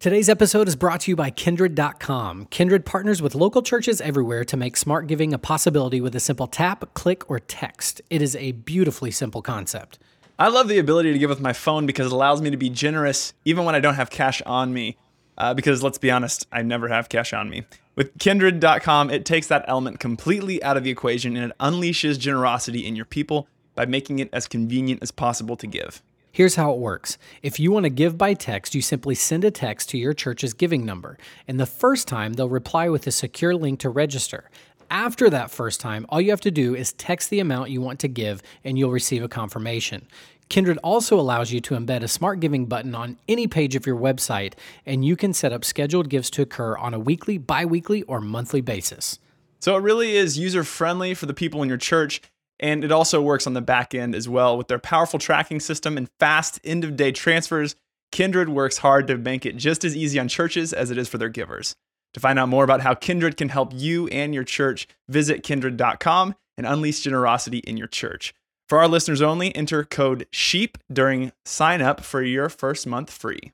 Today's episode is brought to you by Kindrid.com. Kindrid partners with local churches everywhere to make smart giving a possibility with a simple tap, click, or text. It is a beautifully simple concept. I love the ability to give with my phone because it allows me to be generous even when I don't have cash on me. Uh, because let's be honest, I never have cash on me. With Kindrid.com, it takes that element completely out of the equation and it unleashes generosity in your people by making it as convenient as possible to give. Here's how it works. If you want to give by text, you simply send a text to your church's giving number. And the first time, they'll reply with a secure link to register. After that first time, all you have to do is text the amount you want to give and you'll receive a confirmation. Kindrid also allows you to embed a smart giving button on any page of your website, and you can set up scheduled gifts to occur on a weekly, bi weekly, or monthly basis. So it really is user friendly for the people in your church and it also works on the back end as well with their powerful tracking system and fast end of day transfers. Kindrid works hard to make it just as easy on churches as it is for their givers. To find out more about how Kindrid can help you and your church, visit kindrid.com and unleash generosity in your church. For our listeners only, enter code SHEEP during sign up for your first month free.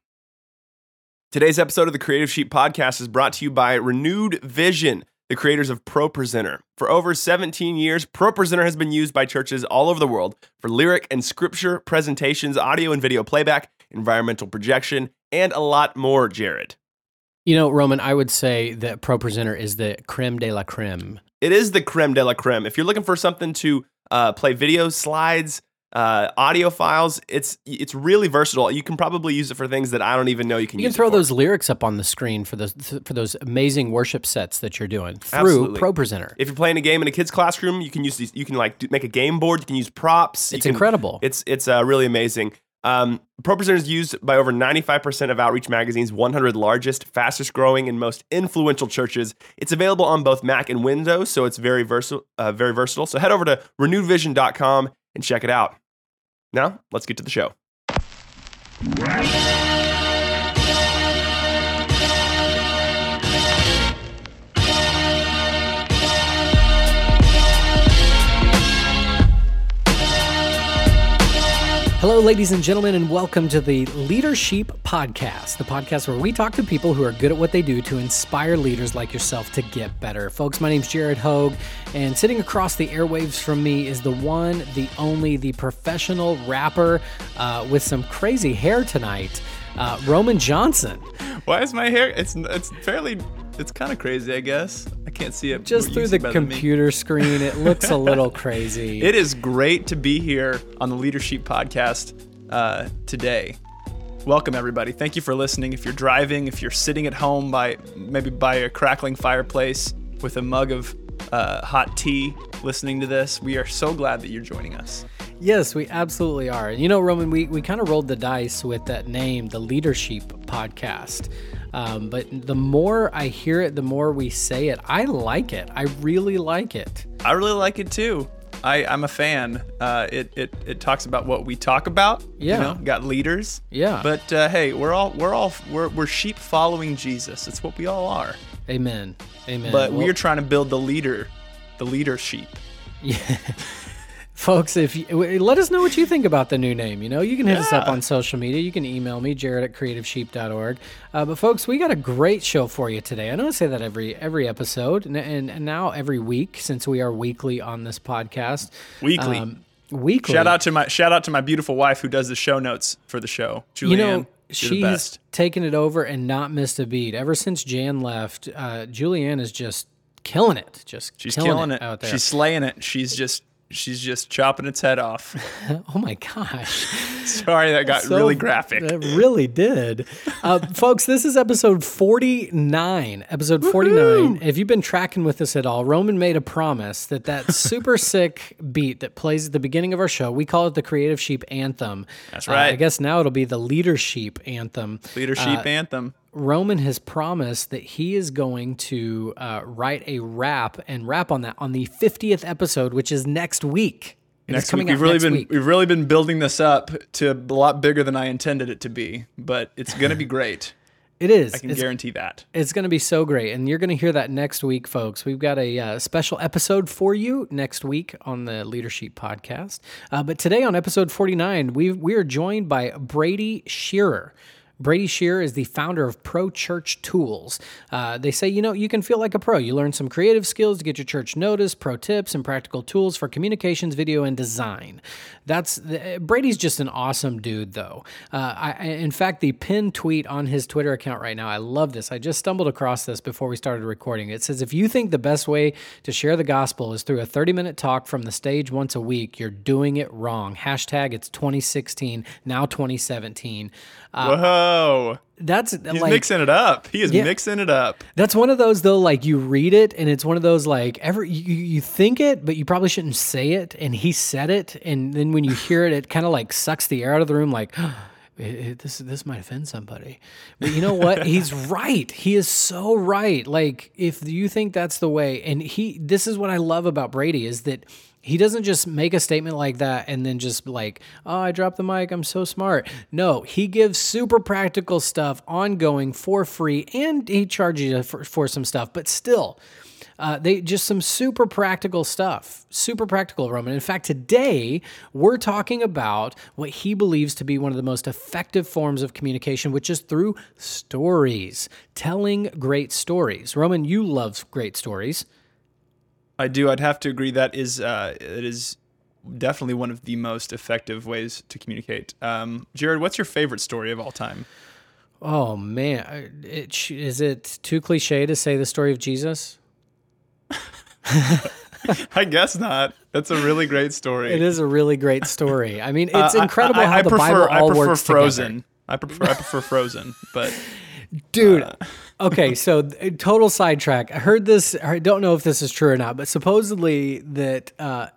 Today's episode of the Creative Sheep Podcast is brought to you by Renewed Vision the creators of ProPresenter. For over 17 years, ProPresenter has been used by churches all over the world for lyric and scripture presentations, audio and video playback, environmental projection, and a lot more, Jared. You know, Roman, I would say that ProPresenter is the creme de la creme. It is the creme de la creme. If you're looking for something to uh, play video slides, uh, audio files. It's it's really versatile. You can probably use it for things that I don't even know you can. You can throw those lyrics up on the screen for those for those amazing worship sets that you're doing through Absolutely. ProPresenter. If you're playing a game in a kid's classroom, you can use these. You can like make a game board. You can use props. It's can, incredible. It's it's uh, really amazing. Um, ProPresenter is used by over 95% of Outreach Magazine's 100 largest, fastest growing, and most influential churches. It's available on both Mac and Windows, so it's very versatile. Uh, very versatile. So head over to renewedvision.com and check it out. Now, let's get to the show. Hello, ladies and gentlemen, and welcome to the Leadership Podcast, the podcast where we talk to people who are good at what they do to inspire leaders like yourself to get better. Folks, my name's Jared Hogue, and sitting across the airwaves from me is the one, the only, the professional rapper uh, with some crazy hair tonight, uh, Roman Johnson. Why is my hair? It's it's fairly it's kind of crazy, I guess. I can't see it just through the computer screen. It looks a little crazy. It is great to be here on the Leadership Podcast uh, today. Welcome, everybody. Thank you for listening. If you're driving, if you're sitting at home by maybe by a crackling fireplace with a mug of uh, hot tea, listening to this, we are so glad that you're joining us. Yes, we absolutely are. And You know, Roman, we, we kind of rolled the dice with that name, the Leadership Podcast. Um, but the more I hear it, the more we say it. I like it. I really like it. I really like it too. I, I'm a fan. Uh, it, it it talks about what we talk about. Yeah, you know, got leaders. Yeah, but uh, hey, we're all we're all we're, we're sheep following Jesus. It's what we all are. Amen. Amen. But well, we're trying to build the leader, the leader sheep. Yeah. Folks if you, let us know what you think about the new name you know? You can hit yeah. us up on social media. You can email me jared at creativesheep.org uh, but folks we got a great show for you today. I know i say that every every episode and, and, and now every week since we are weekly on this podcast. Weekly. Um, weekly. Shout out to my shout out to my beautiful wife who does the show notes for the show. Julianne, you know she's taken it over and not missed a beat. Ever since jan left uh, julianne is just killing it just she's killing, killing it, it. out there. She's slaying it. She's just she's just chopping its head off. oh my gosh. Sorry, that got so, really graphic. It really did. Uh, folks, this is episode 49. Episode 49. If you've been tracking with us at all, Roman made a promise that that super sick beat that plays at the beginning of our show, we call it the Creative Sheep Anthem. That's right. Uh, I guess now it'll be the Leadership Anthem. Leadership uh, Anthem. Roman has promised that he is going to uh, write a rap and rap on that on the 50th episode, which is next week. next week. We've really been week. we've really been building this up to a lot bigger than I intended it to be, but it's going to be great. It is. I can it's, guarantee that. It's going to be so great. And you're going to hear that next week, folks. We've got a uh, special episode for you next week on the Leadership Podcast. Uh, but today on episode 49, we we are joined by Brady Shearer. Brady Shearer is the founder of Pro Church Tools. Uh, they say, you know, you can feel like a pro. You learn some creative skills to get your church noticed, pro tips, and practical tools for communications, video, and design. That's Brady's just an awesome dude, though. Uh, I, in fact, the pinned tweet on his Twitter account right now, I love this. I just stumbled across this before we started recording. It says, if you think the best way to share the gospel is through a 30 minute talk from the stage once a week, you're doing it wrong. Hashtag it's 2016, now 2017. Uh, Whoa. That's He's like mixing it up. He is Yeah. mixing it up. that's one of those though. Like you read it, and it's one of those like ever you, you think it, but you probably shouldn't say it. And he said it, and then when you hear it, it kind of like sucks the air out of the room. Like it, it- this this might offend somebody, but you know what? He's right. He is so right. Like if you think that's the way, and he this is what I love about Brady is that he doesn't just make a statement like that and then just like, oh, I dropped the mic. I'm so smart. No, he gives super practical stuff ongoing for free and he charges you for, for some stuff, but still. Uh, they just some super practical stuff, super practical, Roman. In fact, today we're talking about what he believes to be one of the most effective forms of communication, which is through stories, telling great stories. Roman, you love great stories. I do. I'd have to agree that is uh, it is definitely one of the most effective ways to communicate. Um, Jared, what's your favorite story of all time? Oh man, it, is it too cliche to say the story of Jesus? I guess not. That's a really great story. It is a really great story. I mean, it's Uh, I- incredible I, how I the prefer, Bible all I prefer works Frozen. together. I prefer I prefer Frozen, but Dude, okay, so total sidetrack. I heard this. I don't know if this is true or not, but supposedly that uh,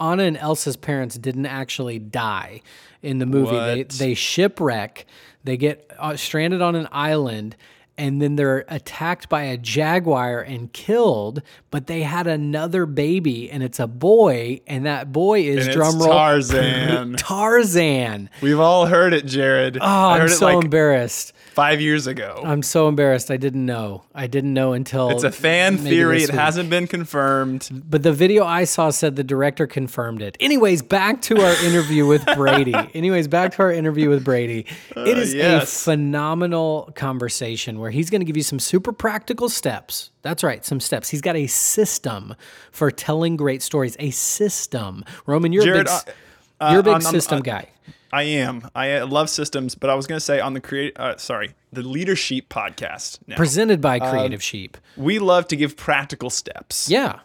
Anna and Elsa's parents didn't actually die in the movie. They What? they shipwreck. They get uh, stranded on an island. And then they're attacked by a jaguar and killed, but they had another baby, and it's a boy, and that boy is And it's drum Tarzan. Tarzan. we've all heard it, Jared. Oh, I I'm so it like embarrassed. five years ago. I'm so embarrassed. I didn't know. I didn't know until it's a fan theory. It hasn't been confirmed. But the video I saw said the director confirmed it. Anyways, back to our interview with Brady. Anyways, back to our interview with Brady. It uh, is a yes. phenomenal conversation where he's going to give you some super practical steps. That's right, some steps. He's got a system for telling great stories. A system. Roman, you're Jared, a big, uh, you're a big on- system uh, guy. I am. I uh, love systems, but I was going to say on the create. Uh, sorry, the leadership podcast. Now, Presented by um, Creative Sheep. we love to give practical steps. Yeah.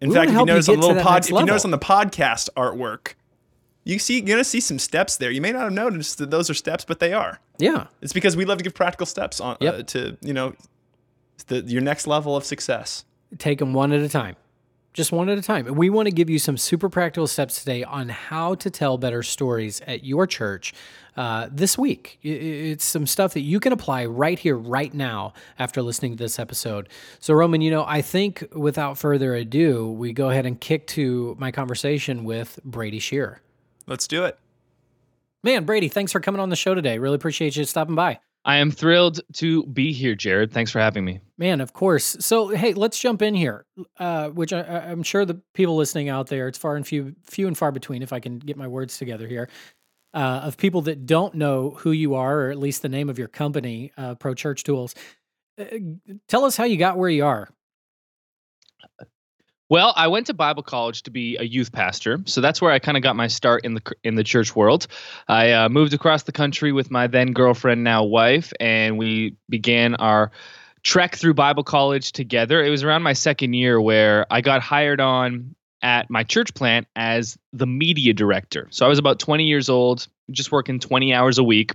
In we fact, if you notice on the little pod, if you notice on the podcast artwork, you see, you're gonna see some steps there. You may not have noticed that those are steps, but they are. Yeah. It's because we love to give practical steps on Yep. uh, to you know the, your next level of success. take them one at a time. Just one at a time. We want to give you some super practical steps today on how to tell better stories at your church uh, this week. It's some stuff that you can apply right here, right now, after listening to this episode. So, Roman, you know, I think without further ado, we go ahead and kick to my conversation with Brady Shearer. Let's do it. Man, Brady, thanks for coming on the show today. Really appreciate you stopping by. I am thrilled to be here, Jared. Thanks for having me. Man, of course. So, hey, let's jump in here. Uh, which I, I- I'm sure the people listening out there, it's far and few, few and far between. If I can get my words together here, uh, of people that don't know who you are, or at least the name of your company, uh, Pro Church Tools. Uh, tell us how you got where you are. Well, I went to Bible college to be a youth pastor, so that's where I kind of got my start in the in the church world. I uh, moved across the country with my then girlfriend, now wife, and we began our trek through Bible college together. It was around my second year where I got hired on at my church plant as the media director. So I was about 20 years old, just working 20 hours a week.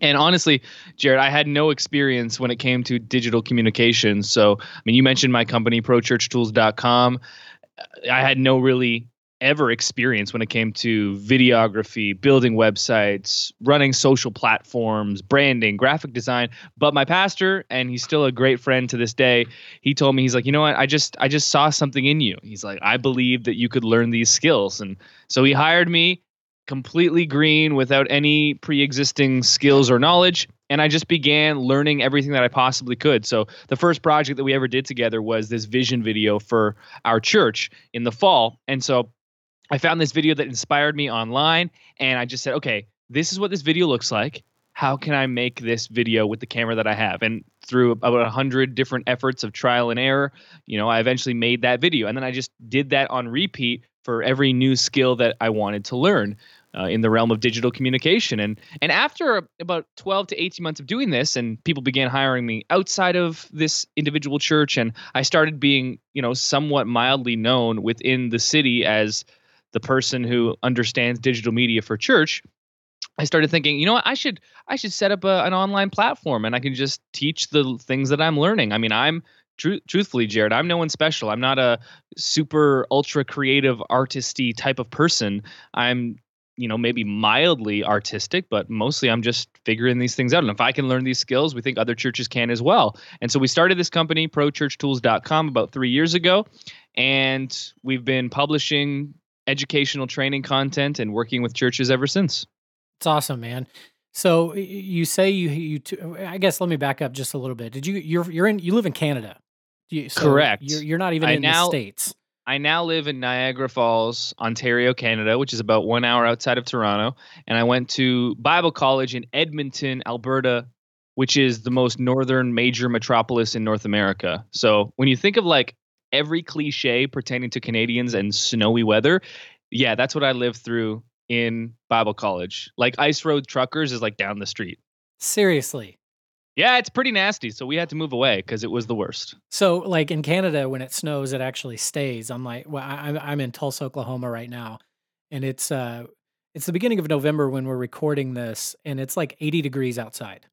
And honestly, Jared, I had no experience when it came to digital communications. So, I mean, you mentioned my company, prochurchtools.com. I had no really ever experience when it came to videography, building websites, running social platforms, branding, graphic design. But my pastor, and he's still a great friend to this day, he told me he's like, "You know what? I just I just saw something in you." He's like, "I believe that you could learn these skills." And so he hired me completely green without any pre-existing skills or knowledge and I just began learning everything that I possibly could. So the first project that we ever did together was this vision video for our church in the fall. And so I found this video that inspired me online and I just said, "Okay, this is what this video looks like. how can I make this video with the camera that I have? And through about a hundred different efforts of trial and error, you know, I eventually made that video. And then I just did that on repeat for every new skill that I wanted to learn. Uh, in the realm of digital communication. And and after about 12 to 18 months of doing this, and people began hiring me outside of this individual church, and I started being, you know, somewhat mildly known within the city as the person who understands digital media for church. I started thinking, you know what, I should I should set up a, an online platform, and I can just teach the things that I'm learning. I mean, I'm Tru- truthfully, Jared, I'm no one special. I'm not a super ultra creative artisty type of person. I'm you know maybe mildly artistic but mostly i'm just figuring these things out. And if i can learn these skills we think other churches can as well. And so we started this company prochurchtools.com about three years ago. And we've been publishing educational training content and working with churches ever since. It's awesome man. So you say you you t- i guess let me back up just a little bit. Did you you're you're in you live in canada. You, so correct. you're, you're not even I in now, the states I now live in Niagara Falls, Ontario, Canada, which is about one hour outside of Toronto. And I went to Bible college in Edmonton, Alberta, which is the most northern major metropolis in North America. So when you think of like every cliche pertaining to Canadians and snowy weather, yeah, that's what I lived through in Bible college. Like Ice Road Truckers is like down the street. Seriously. Yeah, it's pretty nasty. So we had to move away because it was the worst. So, like in Canada, when it snows, it actually stays. I'm like, well, I'm I'm in Tulsa, Oklahoma right now, and it's uh, it's the beginning of November when we're recording this, and it's like 80 degrees outside.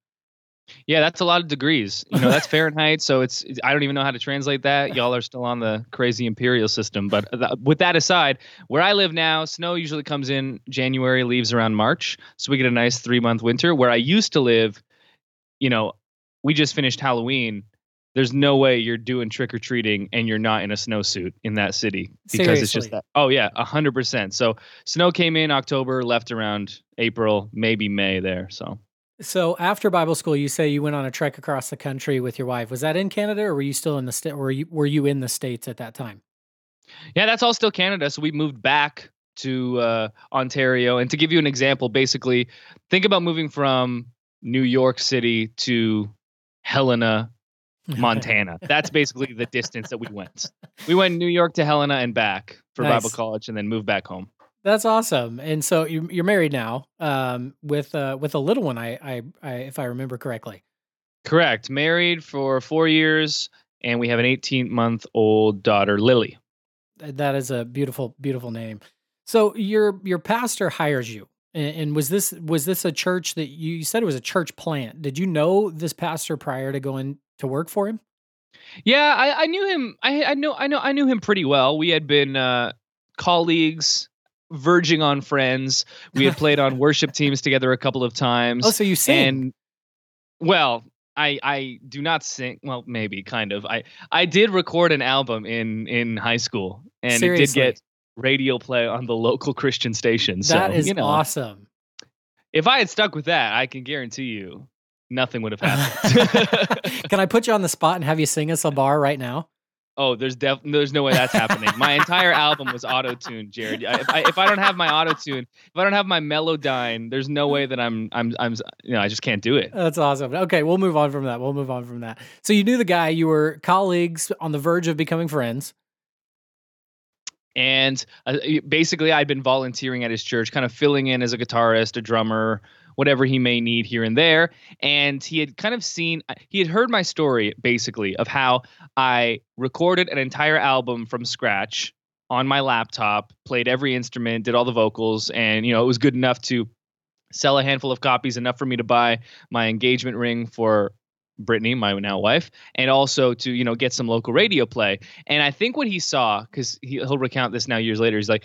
Yeah, that's a lot of degrees. You know, that's Fahrenheit, so it's I don't even know how to translate that. Y'all are still on the crazy imperial system. But th- with that aside, where I live now, snow usually comes in January, leaves around March, so we get a nice three month winter. Where I used to live, you know, we just finished Halloween. There's no way you're doing trick or treating and you're not in a snowsuit in that city because Seriously. it's just that. Oh yeah, hundred percent. So snow came in October, left around April, maybe May there. So. So after Bible school, you say you went on a trek across the country with your wife. Was that in Canada, or were you still in the state? Were you were you in the states at that time? Yeah, that's all still Canada. So we moved back to uh, Ontario. And to give you an example, basically, think about moving from New York City to Helena, Montana. That's basically the distance that we went. We went New York to Helena and back for nice. Bible college, and then moved back home. That's awesome. And so you're married now, um, with uh, with a little one. I, I, I, if I remember correctly. Correct. Married for four years, and we have an 18 month old daughter, Lily. That is a beautiful, beautiful name. So your your pastor hires you and, and was this was this a church that you, you said it was a church plant? Did you know this pastor prior to going to work for him? Yeah, I, I knew him. I, I know I know I knew him pretty well. We had been uh, colleagues, verging on friends. We had played on worship teams together a couple of times. Oh, so you sing? And well, I I do not sing. Well, maybe kind of. I I did record an album in in high school, and Seriously? it did get radio play on the local Christian station. So, that is you know, awesome. If I had stuck with that, I can guarantee you nothing would have happened. can I put you on the spot and have you sing us a bar right now? Oh, there's def- there's no way that's happening. My entire album was auto tuned, Jared. If I, if I don't have my auto tune, if I don't have my Melodyne, there's no way that I'm I'm I'm you know I just can't do it. That's awesome. Okay, we'll move on from that. We'll move on from that. So you knew the guy. You were colleagues on the verge of becoming friends. And uh, basically, I'd been volunteering at his church, kind of filling in as a guitarist, a drummer, whatever he may need here and there. And he had kind of seen, uh, he had heard my story basically of how I recorded an entire album from scratch on my laptop, played every instrument, did all the vocals, and you know, it was good enough to sell a handful of copies, enough for me to buy my engagement ring for Brittany, my now wife, and also to you know get some local radio play. And I think what he saw, because he, he'll recount this now years later, he's like,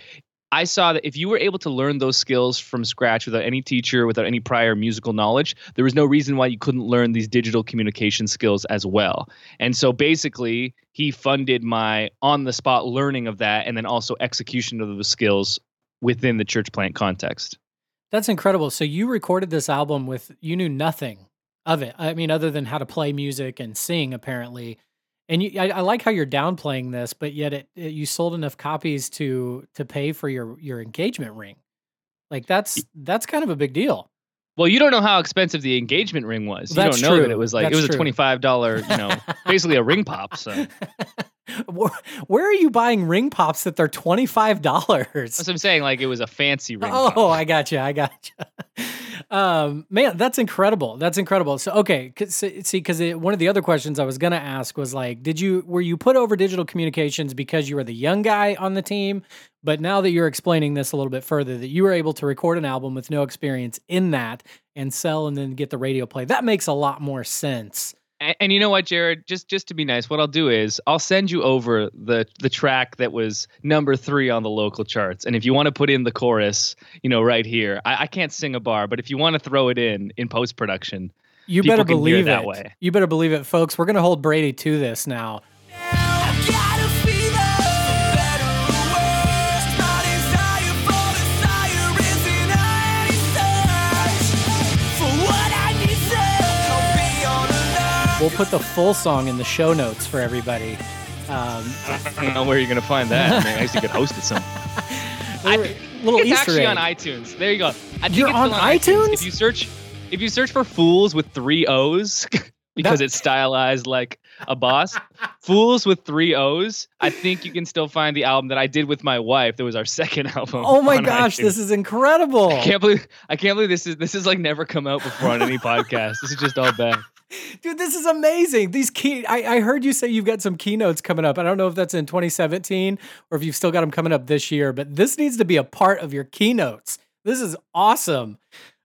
I saw that if you were able to learn those skills from scratch without any teacher, without any prior musical knowledge, there was no reason why you couldn't learn these digital communication skills as well. And so basically, he funded my on the spot learning of that and then also execution of those skills within the church plant context. That's incredible. So you recorded this album with you knew nothing of it. I mean, other than how to play music and sing, apparently. And you, I, I like how you're downplaying this, but yet it, it, you sold enough copies to to pay for your your engagement ring. Like that's that's kind of a big deal. Well, you don't know how expensive the engagement ring was. You don't know that it was like That's it was true. a twenty-five dollar, you know, basically a ring pop. So where, are you buying ring pops that they're twenty five dollars? that's what I'm saying. Like it was a fancy ring. Oh, pop. I got you. I got you. Um, man, that's incredible. That's incredible. So, okay, see, because one of the other questions I was gonna ask was like, did you were you put over digital communications because you were the young guy on the team? But now that you're explaining this a little bit further, that you were able to record an album with no experience in that and sell and then get the radio play, that makes a lot more sense. And, and you know what, Jared? Just just to be nice, what I'll do is I'll send you over the the track that was number three on the local charts. And if you want to put in the chorus, you know, right here, I, I can't sing a bar, but if you want to throw it in in post production, You better believe that it. way. You better believe it, folks. We're gonna hold Brady to this now. We'll put the full song in the show notes for everybody. Um, I don't know where you're gonna find that. Man, I used to get hosted some. I, little it's Easter actually egg. on iTunes. There you go. I think You're it's on still iTunes? If you search, if you search for "fools" with three O's, because it's stylized like a boss, "fools" with three O's. I think you can still find the album that I did with my wife. That was our second album. oh my gosh, iTunes. this is incredible. I can't believe I can't believe this is this is like never come out before on any podcast. This is just all bad. Dude, this is amazing. These key I, I heard you say you've got some keynotes coming up. I don't know if that's in 2017 or if you've still got them coming up this year, but this needs to be a part of your keynotes. This is awesome.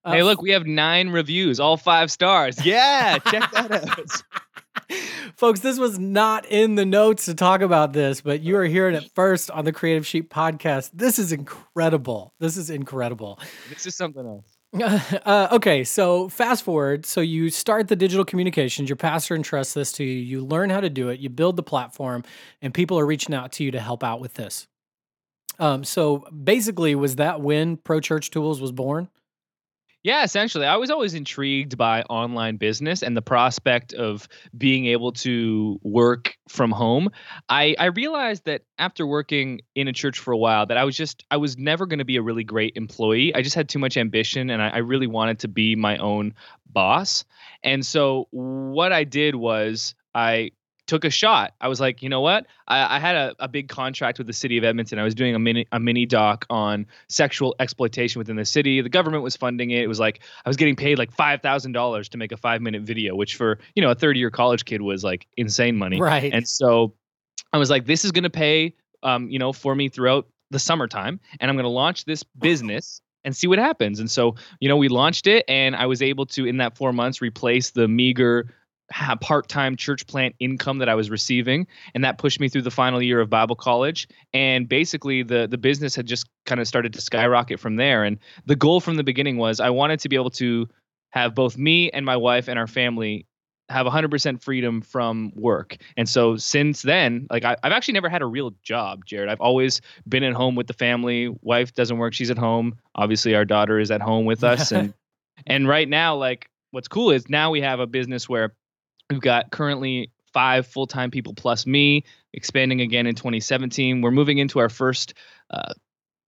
Uh, hey, look, we have nine reviews, all five stars. Yeah, check that out. Folks, this was not in the notes to talk about this, but you are hearing it first on the Creative Sheep podcast. This is incredible. This is incredible. This is something else. Uh, okay, so fast forward. So you start the digital communications. Your pastor entrusts this to you. You learn how to do it. You build the platform, and people are reaching out to you to help out with this. Um, so basically, was that when Pro Church Tools was born? Yeah, essentially. I was always intrigued by online business and the prospect of being able to work from home. I, I realized that after working in a church for a while that I was just I was never going to be a really great employee. I just had too much ambition and I, I really wanted to be my own boss. And so what I did was I took a shot. I was like, you know what? I, I had a, a big contract with the city of Edmonton. I was doing a mini a mini doc on sexual exploitation within the city. The government was funding it. It was like I was getting paid like five thousand dollars to make a five minute video, which for you know a third year college kid was like insane money. Right. And so I was like, this is going to pay, um, you know, for me throughout the summertime, and I'm going to launch this business and see what happens. And so, you know, we launched it, and I was able to, in that four months, replace the meager part-time church plant income that I was receiving, and that pushed me through the final year of Bible college. And basically, the the business had just kind of started to skyrocket from there. And the goal from the beginning was I wanted to be able to have both me and my wife and our family have 100% freedom from work. And so since then, like I, I've actually never had a real job, Jared. I've always been at home with the family. Wife doesn't work; she's at home. Obviously, our daughter is at home with us, and and right now, like what's cool is now we have a business where we've got currently five full-time people plus me, expanding again in 2017. We're moving into our first uh,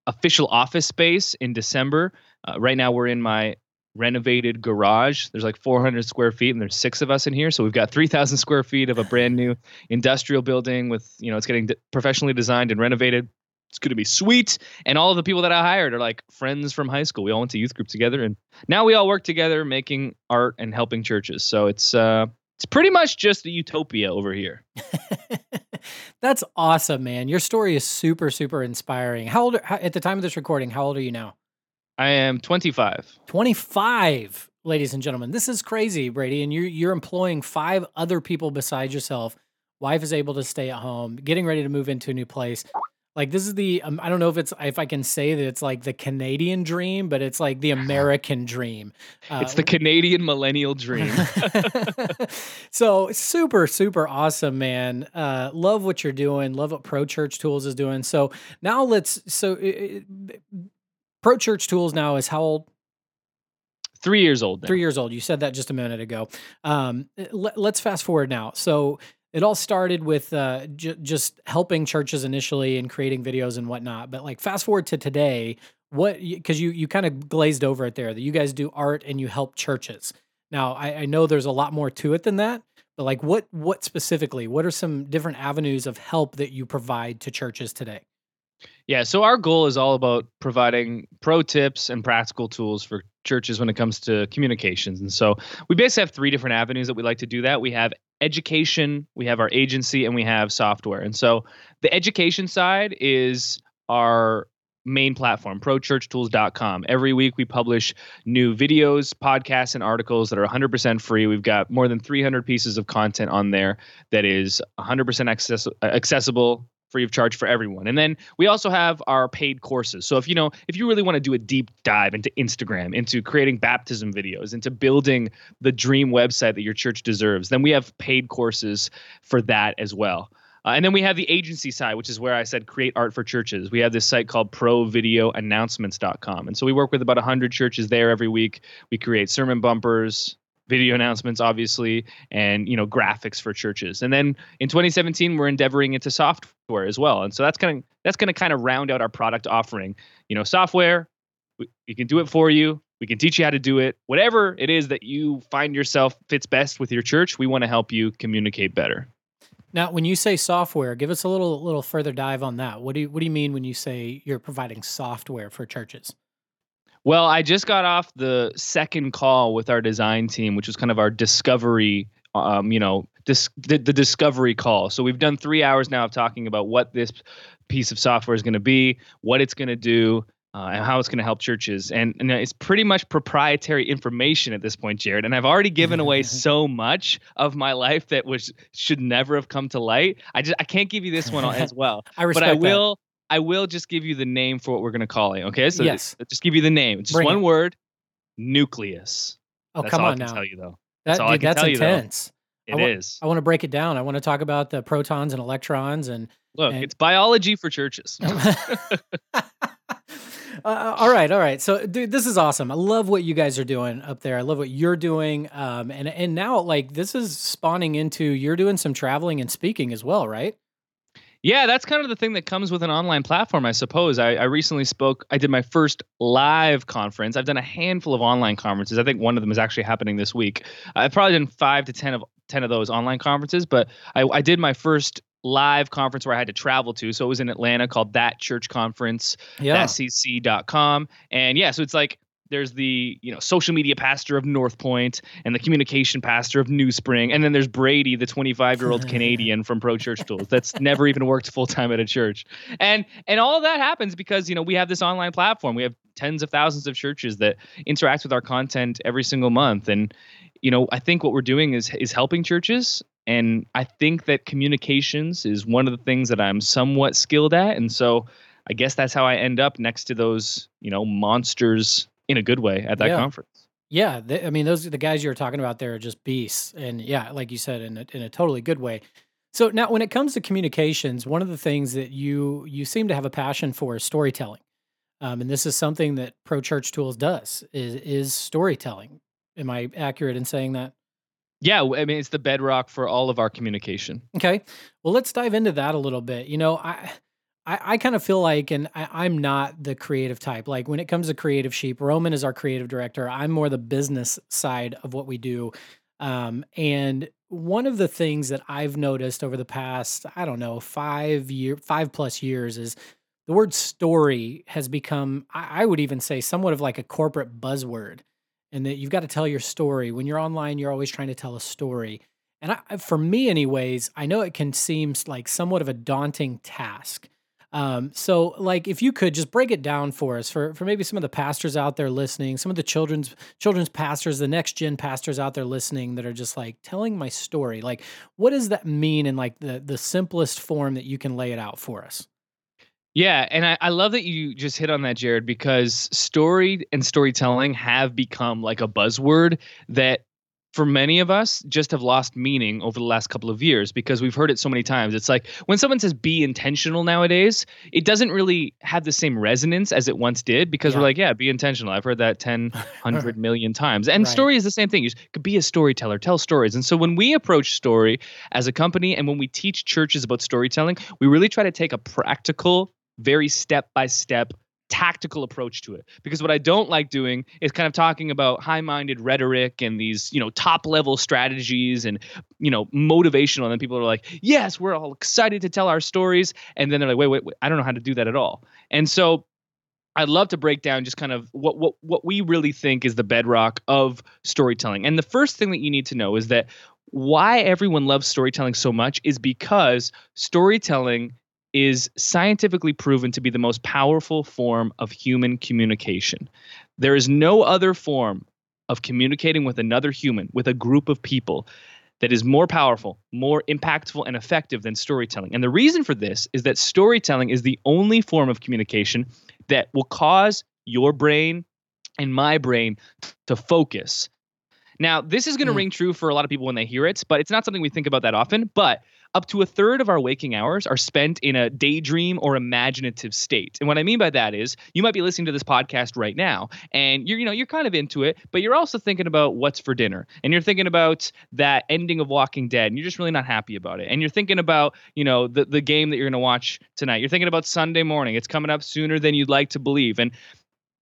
official office space in December. Uh, right now, we're in my renovated garage. There's like 400 square feet, and there's six of us in here. So we've got 3,000 square feet of a brand new industrial building with, you know, it's getting professionally designed and renovated. It's going to be sweet. And all of the people that I hired are like friends from high school. We all went to youth group together, and now we all work together making art and helping churches. So it's uh, it's pretty much just a utopia over here. That's awesome, man. Your story is super, super inspiring. How old, how, at the time of this recording, how old are you now? I am 25. 25, ladies and gentlemen. This is crazy, Brady. And you're, you're employing five other people besides yourself. Wife is able to stay at home, getting ready to move into a new place. Like this is the um, I don't know if it's if I can say that it's like the Canadian dream, but it's like the American dream. Uh, It's the Canadian millennial dream. so super super awesome man. Uh love what you're doing. Love what pro church tools is doing. So now let's so uh, uh, pro church tools now is how old? Three years old now. three years old. You said that just a minute ago. Um let, let's fast forward now. So it all started with uh, j- just helping churches initially and creating videos and whatnot but like fast forward to today what because you you kind of glazed over it there that you guys do art and you help churches. Now I, I know there's a lot more to it than that, but like what what specifically? What are some different avenues of help that you provide to churches today? Yeah, so our goal is all about providing pro tips and practical tools for churches when it comes to communications. And so we basically have three different avenues that we like to do that. We have education, we have our agency, and we have software. And so the education side is our main platform, prochurchtools.com. Every week we publish new videos, podcasts, and articles that are 100% free. We've got more than 300 pieces of content on there that is 100% access- accessible free of charge for everyone. And then we also have our paid courses. So if you know, if you really want to do a deep dive into Instagram, into creating baptism videos, into building the dream website that your church deserves, then we have paid courses for that as well. Uh, and then we have the agency side, which is where I said create art for churches. We have this site called provideoannouncements.com. And so we work with about 100 churches there every week. We create sermon bumpers, video announcements obviously and you know graphics for churches. And then in 2017 we're endeavoring into software as well. And so that's kind of that's going to kind of round out our product offering. You know software we, we can do it for you. We can teach you how to do it. Whatever it is that you find yourself fits best with your church we want to help you communicate better. Now, when you say software, give us a little little further dive on that. What do you what do you mean when you say you're providing software for churches? Well, I just got off the second call with our design team, which was kind of our discovery, um, you know, dis- the, the discovery call. So we've done three hours now of talking about what this piece of software is going to be, what it's going to do, uh, and how it's going to help churches. And, and it's pretty much proprietary information at this point, Jared. And I've already given away so much of my life that was should never have come to light. I just I can't give you this one as well, I respect but I that. I will just give you the name for what we're going to call it. Okay, so Yes. just give you the name. Just Bring one it. word. Nucleus. Oh, That's come I on can now. tell you though. That, That's all I dude, that's tell you, though. intense. It I is. I want to break it down. I want to talk about the protons and electrons and Look, and- it's biology for churches. Uh, all right, all right. So, dude, this is awesome. I love what you guys are doing up there. I love what you're doing. Um, and and now, like, this is spawning into you're doing some traveling and speaking as well, right? Yeah, that's kind of the thing that comes with an online platform, I suppose. I, I recently spoke, I did my first live conference. I've done a handful of online conferences. I think one of them is actually happening this week. I've probably done five to 10 of 10 of those online conferences, but I, I did my first live conference where I had to travel to. So it was in Atlanta called That Church Conference. Yeah. thatcc.com. And yeah, so it's like there's the you know social media pastor of North Point and the communication pastor of New Spring, and then there's Brady, the 25 year old Canadian from Pro Church Tools that's never even worked full time at a church. And and all that happens because you know we have this online platform. We have tens of thousands of churches that interact with our content every single month, and you know I think what we're doing is is helping churches. And I think that communications is one of the things that I'm somewhat skilled at. And so I guess that's how I end up next to those, you know, monsters in a good way at that Yeah. conference. Yeah, they, I mean, those the guys you're talking about there are just beasts, and yeah, like you said, in a, in a totally good way. So now, when it comes to communications, one of the things that you you seem to have a passion for is storytelling, um, and this is something that Pro Church Tools does is is storytelling. Am I accurate in saying that? Yeah, I mean it's the bedrock for all of our communication. Okay. Well, let's dive into that a little bit. You know, I I, I kind of feel like, and I, I'm not the creative type. Like when it comes to Creative Sheep, Roman is our creative director. I'm more the business side of what we do. Um, and one of the things that I've noticed over the past, I don't know, five year, five plus years is the word story has become, I, I would even say, somewhat of like a corporate buzzword. And that you've got to tell your story. When you're online, you're always trying to tell a story. And I, for me, anyways, I know it can seem like somewhat of a daunting task. Um, so, like, if you could just break it down for us, for for maybe some of the pastors out there listening, some of the children's children's pastors, the next gen pastors out there listening that are just like telling my story. Like, what does that mean in like the the simplest form that you can lay it out for us? Yeah, and I, I love that you just hit on that, Jared, because story and storytelling have become like a buzzword that for many of us just have lost meaning over the last couple of years because we've heard it so many times. It's like when someone says be intentional nowadays, it doesn't really have the same resonance as it once did because Yeah. we're like, yeah, be intentional. I've heard that 10, 100 million times. And Right. story is the same thing. You could be a storyteller, tell stories. And so when we approach story as a company and when we teach churches about storytelling, we really try to take a practical, very step by step tactical approach to it because what I don't like doing is kind of talking about high-minded rhetoric and these, you know, top-level strategies and, you know, motivational and then people are like, "Yes, we're all excited to tell our stories." And then they're like, "Wait, wait, wait I don't know how to do that at all." And so I'd love to break down just kind of what what what we really think is the bedrock of storytelling. And the first thing that you need to know is that why everyone loves storytelling so much is because storytelling is scientifically proven to be the most powerful form of human communication. There is no other form of communicating with another human, with a group of people, that is more powerful, more impactful, and effective than storytelling. And the reason for this is that storytelling is the only form of communication that will cause your brain and my brain to focus. Now, this is going to Mm. ring true for a lot of people when they hear it, but it's not something we think about that often. But up to a third of our waking hours are spent in a daydream or imaginative state. And what I mean by that is you might be listening to this podcast right now and you're you know you're kind of into it, but you're also thinking about what's for dinner. And you're thinking about that ending of Walking Dead and you're just really not happy about it. And you're thinking about, you know, the the game that you're going to watch tonight. You're thinking about Sunday morning. It's coming up sooner than you'd like to believe. And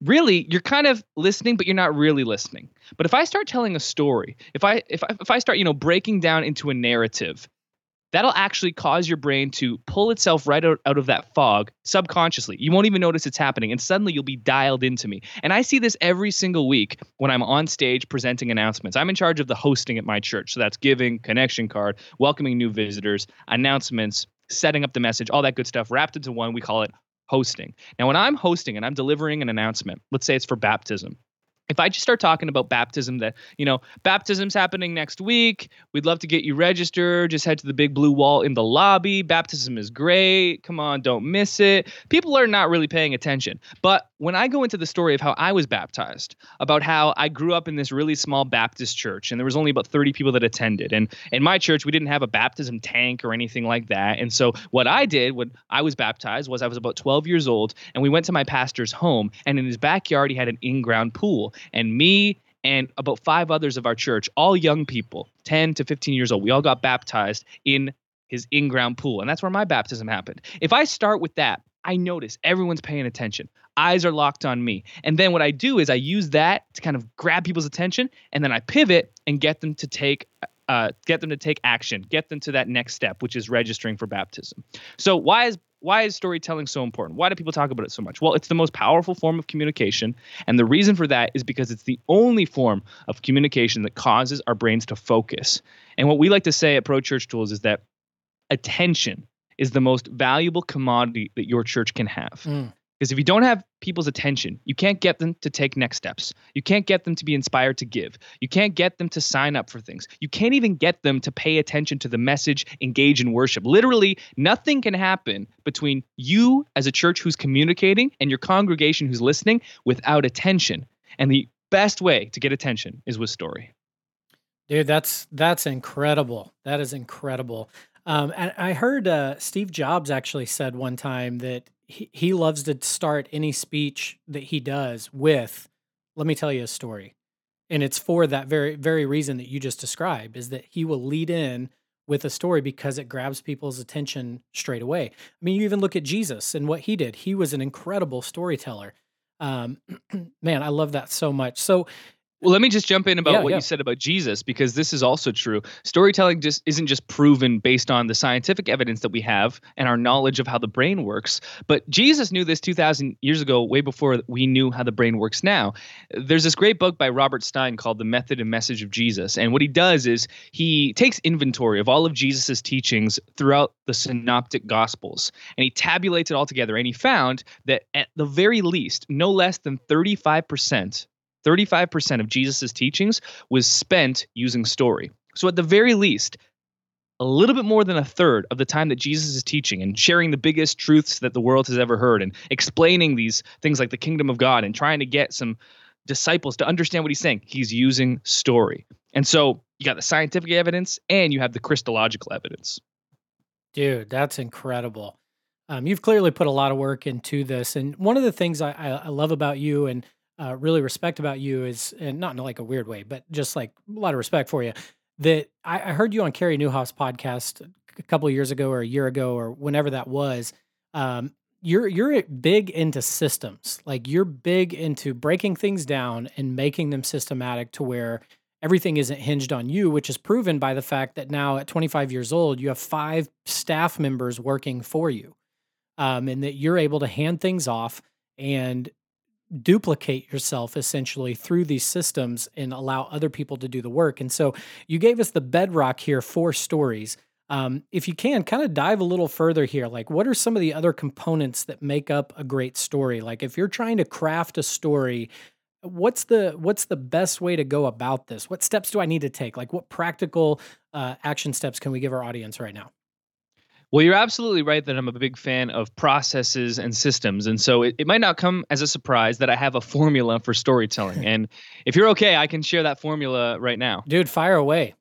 really you're kind of listening but you're not really listening but if i start telling a story if i if I, if I start you know breaking down into a narrative that'll actually cause your brain to pull itself right out, out of that fog subconsciously you won't even notice it's happening and suddenly you'll be dialed into me and i see this every single week when i'm on stage presenting announcements i'm in charge of the hosting at my church so that's giving connection card welcoming new visitors announcements setting up the message all that good stuff wrapped into one we call it hosting. Now, when I'm hosting and I'm delivering an announcement, let's say it's for baptism. If I just start talking about baptism, that, you know, baptism's happening next week. We'd love to get you registered. Just head to the big blue wall in the lobby. Baptism is great. Come on, don't miss it. People are not really paying attention. But when I go into the story of how I was baptized, about how I grew up in this really small Baptist church and there was only about 30 people that attended. And in my church, we didn't have a baptism tank or anything like that. And so what I did when I was baptized was I was about 12 years old and we went to my pastor's home and in his backyard he had an in-ground pool and me and about five others of our church, all young people, 10 to 15 years old, we all got baptized in his in-ground pool. And that's where my baptism happened. If I start with that, I notice everyone's paying attention. Eyes are locked on me. And then what I do is I use that to kind of grab people's attention and then I pivot and get them to take uh, get them to take action, get them to that next step, which is registering for baptism. So why is why is storytelling so important? Why do people talk about it so much? Well, it's the most powerful form of communication, and the reason for that is because it's the only form of communication that causes our brains to focus. And what we like to say at Pro Church Tools is that attention is the most valuable commodity that your church can have. Mm. Because if you don't have people's attention, you can't get them to take next steps. You can't get them to be inspired to give. You can't get them to sign up for things. You can't even get them to pay attention to the message, engage in worship. Literally, nothing can happen between you as a church who's communicating and your congregation who's listening without attention. And the best way to get attention is with story. Dude, that's that's incredible. That is incredible. Um, and I heard uh, Steve Jobs actually said one time that he, he loves to start any speech that he does with, "Let me tell you a story," and it's for that very very reason that you just described is that he will lead in with a story because it grabs people's attention straight away. I mean, you even look at Jesus and what he did. He was an incredible storyteller. Um, man, I love that so much. So Well, let me just jump in about Yeah, what yeah. you said about Jesus because this is also true. Storytelling just isn't just proven based on the scientific evidence that we have and our knowledge of how the brain works, but Jesus knew this 2000 years ago way before we knew how the brain works now. There's this great book by Robert Stein called The Method and Message of Jesus, and what he does is he takes inventory of all of Jesus's teachings throughout the synoptic gospels and he tabulates it all together and he found that at the very least no less than 35% 35% of Jesus' teachings was spent using story. So, at the very least, a little bit more than a third of the time that Jesus is teaching and sharing the biggest truths that the world has ever heard and explaining these things like the kingdom of God and trying to get some disciples to understand what he's saying, he's using story. And so, you got the scientific evidence and you have the Christological evidence. Dude, that's incredible. Um, you've clearly put a lot of work into this, and one of the things I, I, I love about you and uh, really respect about you is, and not in like a weird way, but just like a lot of respect for you. That I, I heard you on Carey Nieuwhof's podcast a couple of years ago, or a year ago, or whenever that was, um, you're you're big into systems. Like you're big into breaking things down and making them systematic to where everything isn't hinged on you, which is proven by the fact that now at 25 years old, you have five staff members working for you, um, and that you're able to hand things off and duplicate yourself essentially through these systems and allow other people to do the work. And so you gave us the bedrock here for stories. Um, if you can, kind of dive a little further here. Like, what are some of the other components that make up a great story? Like, if you're trying to craft a story, what's the what's the best way to go about this? What steps do I need to take? Like, what practical uh, action steps can we give our audience right now? Well, you're absolutely right that I'm a big fan of processes and systems. And so it, it might not come as a surprise that I have a formula for storytelling. and if you're okay, I can share that formula right now. Dude, fire away.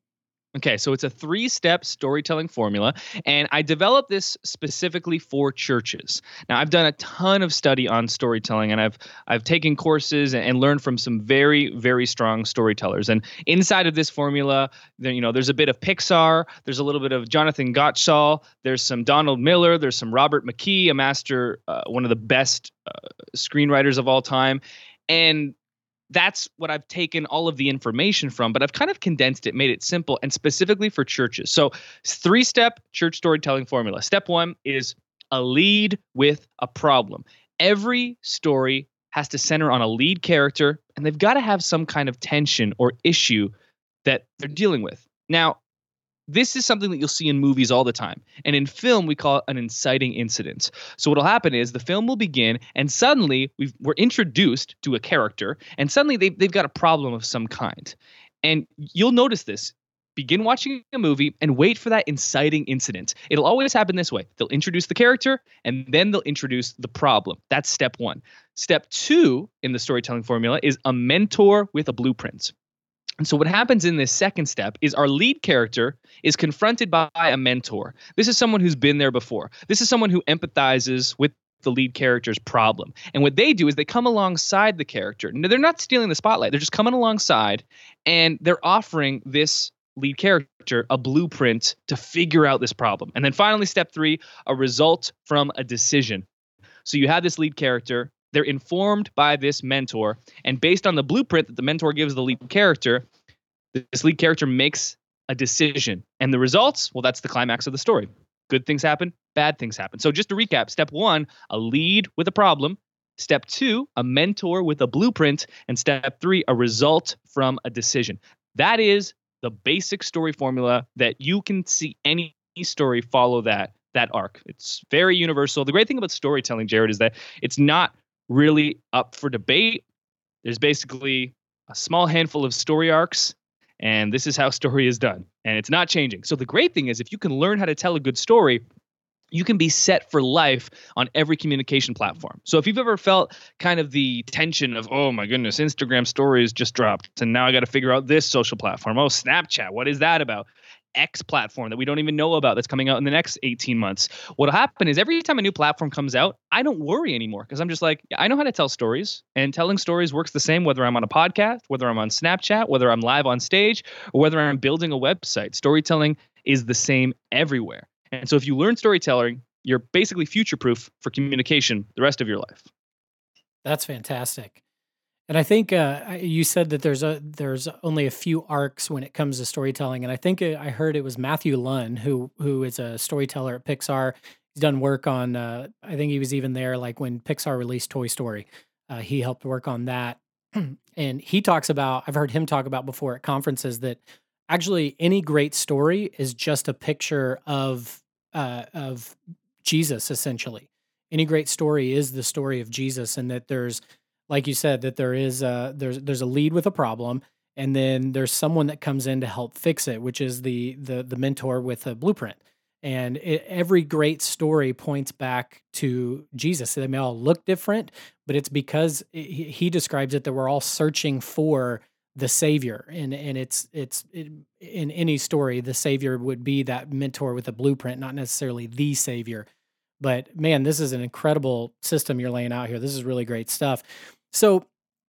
Okay, so it's a three step storytelling formula, and I developed this specifically for churches. Now, I've done a ton of study on storytelling, and I've I've taken courses and, learned from some very very strong storytellers. And inside of this formula, you know, there's a bit of Pixar, there's a little bit of Jonathan Gottschall, there's some Donald Miller, there's some Robert McKee, a master, uh, one of the best uh, screenwriters of all time, and that's what I've taken all of the information from, but I've kind of condensed it, made it simple, and specifically for churches. So, three step church storytelling formula. Step one is a lead with a problem. Every story has to center on a lead character, and they've got to have some kind of tension or issue that they're dealing with. Now, this is something that you'll see in movies all the time. And in film, we call it an inciting incident. So what'll happen is the film will begin, and suddenly we've, we're introduced to a character, and suddenly they've, they've got a problem of some kind. And you'll notice this. Begin watching a movie and wait for that inciting incident. It'll always happen this way. They'll introduce the character and then they'll introduce the problem. That's step one. Step two in the storytelling formula is a mentor with a blueprint. And so what happens in this second step is our lead character is confronted by a mentor. This is someone who's been there before. This is someone who empathizes with the lead character's problem. And what they do is they come alongside the character. Now, they're not stealing the spotlight. They're just coming alongside and they're offering this lead character a blueprint to figure out this problem. And then finally step 3, a result from a decision. So you have this lead character they're informed by this mentor, and based on the blueprint that the mentor gives the lead character, this lead character makes a decision. And the results, well, that's the climax of the story. Good things happen, bad things happen. So, just to recap step one, a lead with a problem. Step two, a mentor with a blueprint. And step three, a result from a decision. That is the basic story formula that you can see any story follow that that arc. It's very universal. The great thing about storytelling, Jared, is that it's not really up for debate. There's basically a small handful of story arcs, and this is how story is done. And it's not changing. So the great thing is if you can learn how to tell a good story, you can be set for life on every communication platform. So if you've ever felt kind of the tension of, oh my goodness, Instagram stories just dropped, and now I got to figure out this social platform. Oh, Snapchat, what is that about? X platform that we don't even know about that's coming out in the next 18 months. What'll happen is every time a new platform comes out, I don't worry anymore because I'm just like, yeah, I know how to tell stories, and telling stories works the same whether I'm on a podcast, whether I'm on Snapchat, whether I'm live on stage, or whether I'm building a website. Storytelling is the same everywhere. And so if you learn storytelling, you're basically future proof for communication the rest of your life. That's fantastic. And I think uh, you said that there's a there's only a few arcs when it comes to storytelling, and I think uh, I heard it was Matthew Luhn who who is a storyteller at Pixar. He's done work on. Uh, I think he was even there like when Pixar released Toy Story. Uh, he helped work on that, and he talks about. I've heard him talk about before at conferences that actually any great story is just a picture of uh, of Jesus essentially. Any great story is the story of Jesus, and that there's like you said that there is a there's there's a lead with a problem and then there's someone that comes in to help fix it which is the the the mentor with a blueprint. And it, every great story points back to jesus. They may all look different but it's because he, he describes it that we're all searching for the savior. And and it's it's it, in any story the savior would be that mentor with a blueprint not necessarily the savior. But man this is an incredible system you're laying out here. This is really great stuff so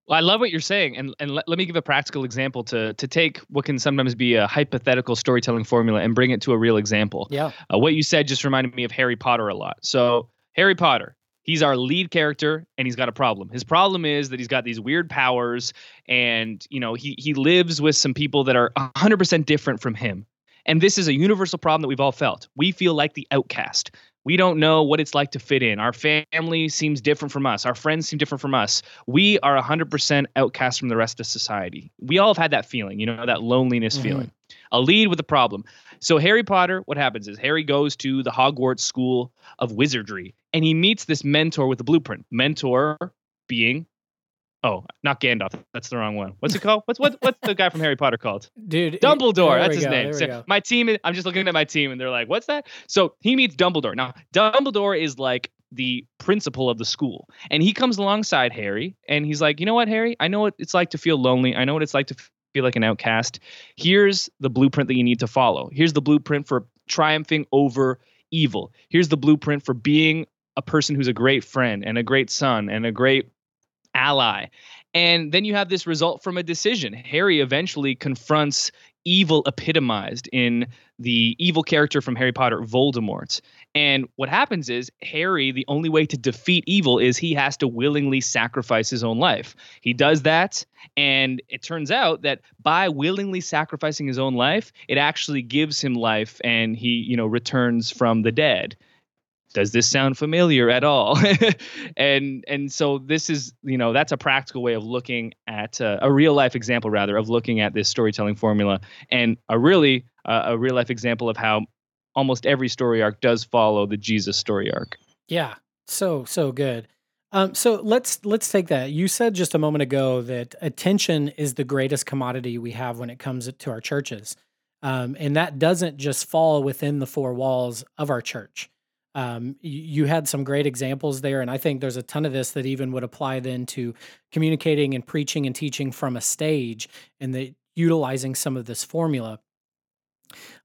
Well, I love what you're saying, and and let, let me give a practical example to to take what can sometimes be a hypothetical storytelling formula and bring it to a real example. yeah, Uh, what you said just reminded me of Harry Potter a lot. So Harry Potter, He's our lead character and he's got a problem. His problem is that he's got these weird powers and, you know, he he lives with some people that are 100% different from him. And this is a universal problem that we've all felt. We feel like the outcast. We don't know what it's like to fit in. Our family seems different from us. Our friends seem different from us. We are 100% outcast from the rest of society. We all have had that feeling, you know, that loneliness Mhm. feeling. A lead with a problem. So Harry Potter, what happens is Harry goes to the Hogwarts School of Wizardry and he meets this mentor with a blueprint. Mentor being Oh, not Gandalf. That's the wrong one. What's it called? What's what, what's the guy from Harry Potter called? Dude, Dumbledore. That's his go, name. So my team. I'm just looking at my team, and they're like, "What's that?" So he meets Dumbledore. Now, Dumbledore is like the principal of the school, and he comes alongside Harry, and he's like, "You know what, Harry? I know what it's like to feel lonely. I know what it's like to feel like an outcast. Here's the blueprint that you need to follow. Here's the blueprint for triumphing over evil. Here's the blueprint for being a person who's a great friend and a great son and a great ally." And then you have this result from a decision. Harry eventually confronts evil epitomized in the evil character from Harry Potter, Voldemort. And what happens is Harry, the only way to defeat evil is he has to willingly sacrifice his own life. He does that, and it turns out that by willingly sacrificing his own life, it actually gives him life and he, you know, returns from the dead does this sound familiar at all and and so this is you know that's a practical way of looking at uh, a real life example rather of looking at this storytelling formula and a really uh, a real life example of how almost every story arc does follow the jesus story arc Yeah, so so good. Um, so let's let's take that. You said just a moment ago that attention is the greatest commodity we have when it comes to our churches, um, and that doesn't just fall within the four walls of our church. Um, you, you had some great examples there, and I think there's a ton of this that even would apply then to communicating and preaching and teaching from a stage, and the utilizing some of this formula.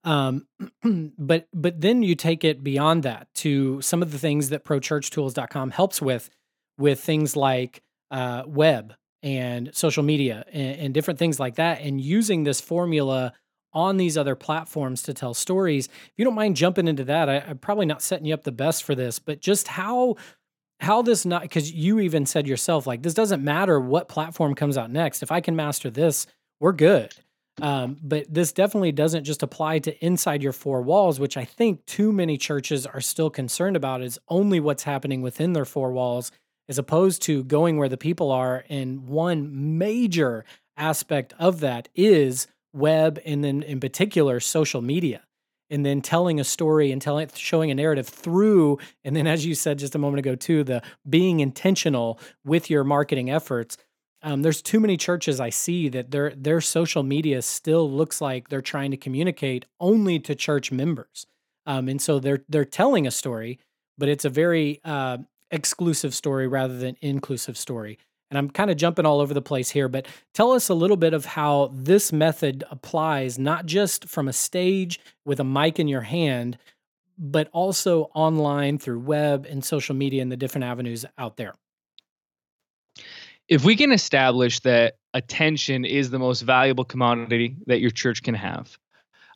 Um, but but then you take it beyond that to some of the things that prochurchtools.com helps with, with things like uh, web and social media and, and different things like that, and using this formula on these other platforms to tell stories. If you don't mind jumping into that, I, I'm probably not setting you up the best for this, but just how how this not because you even said yourself like this doesn't matter what platform comes out next. If I can master this, we're good. Um, but this definitely doesn't just apply to inside your four walls, which I think too many churches are still concerned about is only what's happening within their four walls, as opposed to going where the people are. And one major aspect of that is web, and then in particular, social media. And then telling a story and telling, showing a narrative through, and then as you said just a moment ago too, the being intentional with your marketing efforts um, there's too many churches I see that their their social media still looks like they're trying to communicate only to church members, um, and so they're they're telling a story, but it's a very uh, exclusive story rather than inclusive story. And I'm kind of jumping all over the place here, but tell us a little bit of how this method applies, not just from a stage with a mic in your hand, but also online through web and social media and the different avenues out there. if we can establish that attention is the most valuable commodity that your church can have,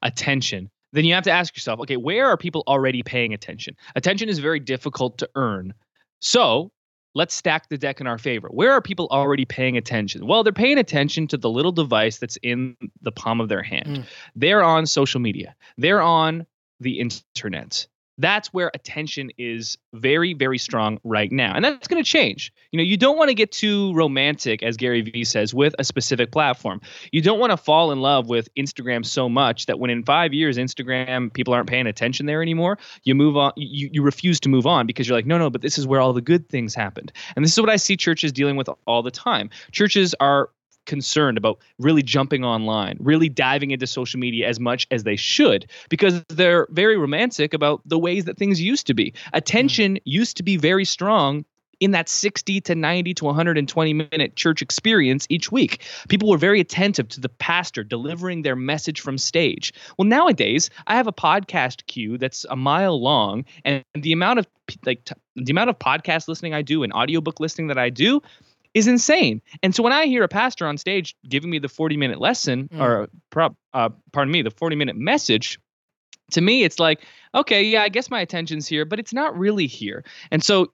attention, then you have to ask yourself, okay, where are people already paying attention? Attention is very difficult to earn. So let's stack the deck in our favor. Where are people already paying attention? Well, they're paying attention to the little device that's in the palm of their hand. Mm. They're on social media, they're on the internet. That's where attention is very, very strong right now. And that's going to change. You know, you don't want to get too romantic, as Gary Vee says, with a specific platform. You don't want to fall in love with Instagram so much that when in five years Instagram people aren't paying attention there anymore, you move on. You, you refuse to move on because you're like, no, no, but this is where all the good things happened. And this is what I see churches dealing with all the time. Churches are concerned about really jumping online, really diving into social media as much as they should because they're very romantic about the ways that things used to be. Attention used to be very strong in that 60 to 90 to 120 minute church experience each week. People were very attentive to the pastor delivering their message from stage. Well, nowadays, I have a podcast queue that's a mile long and the amount of like the amount of podcast listening I do and audiobook listening that I do is insane. And so when I hear a pastor on stage giving me the 40 minute lesson Mm. or uh, pardon me, the 40 minute message, to me it's like, okay, yeah, I guess my attention's here, but it's not really here. And so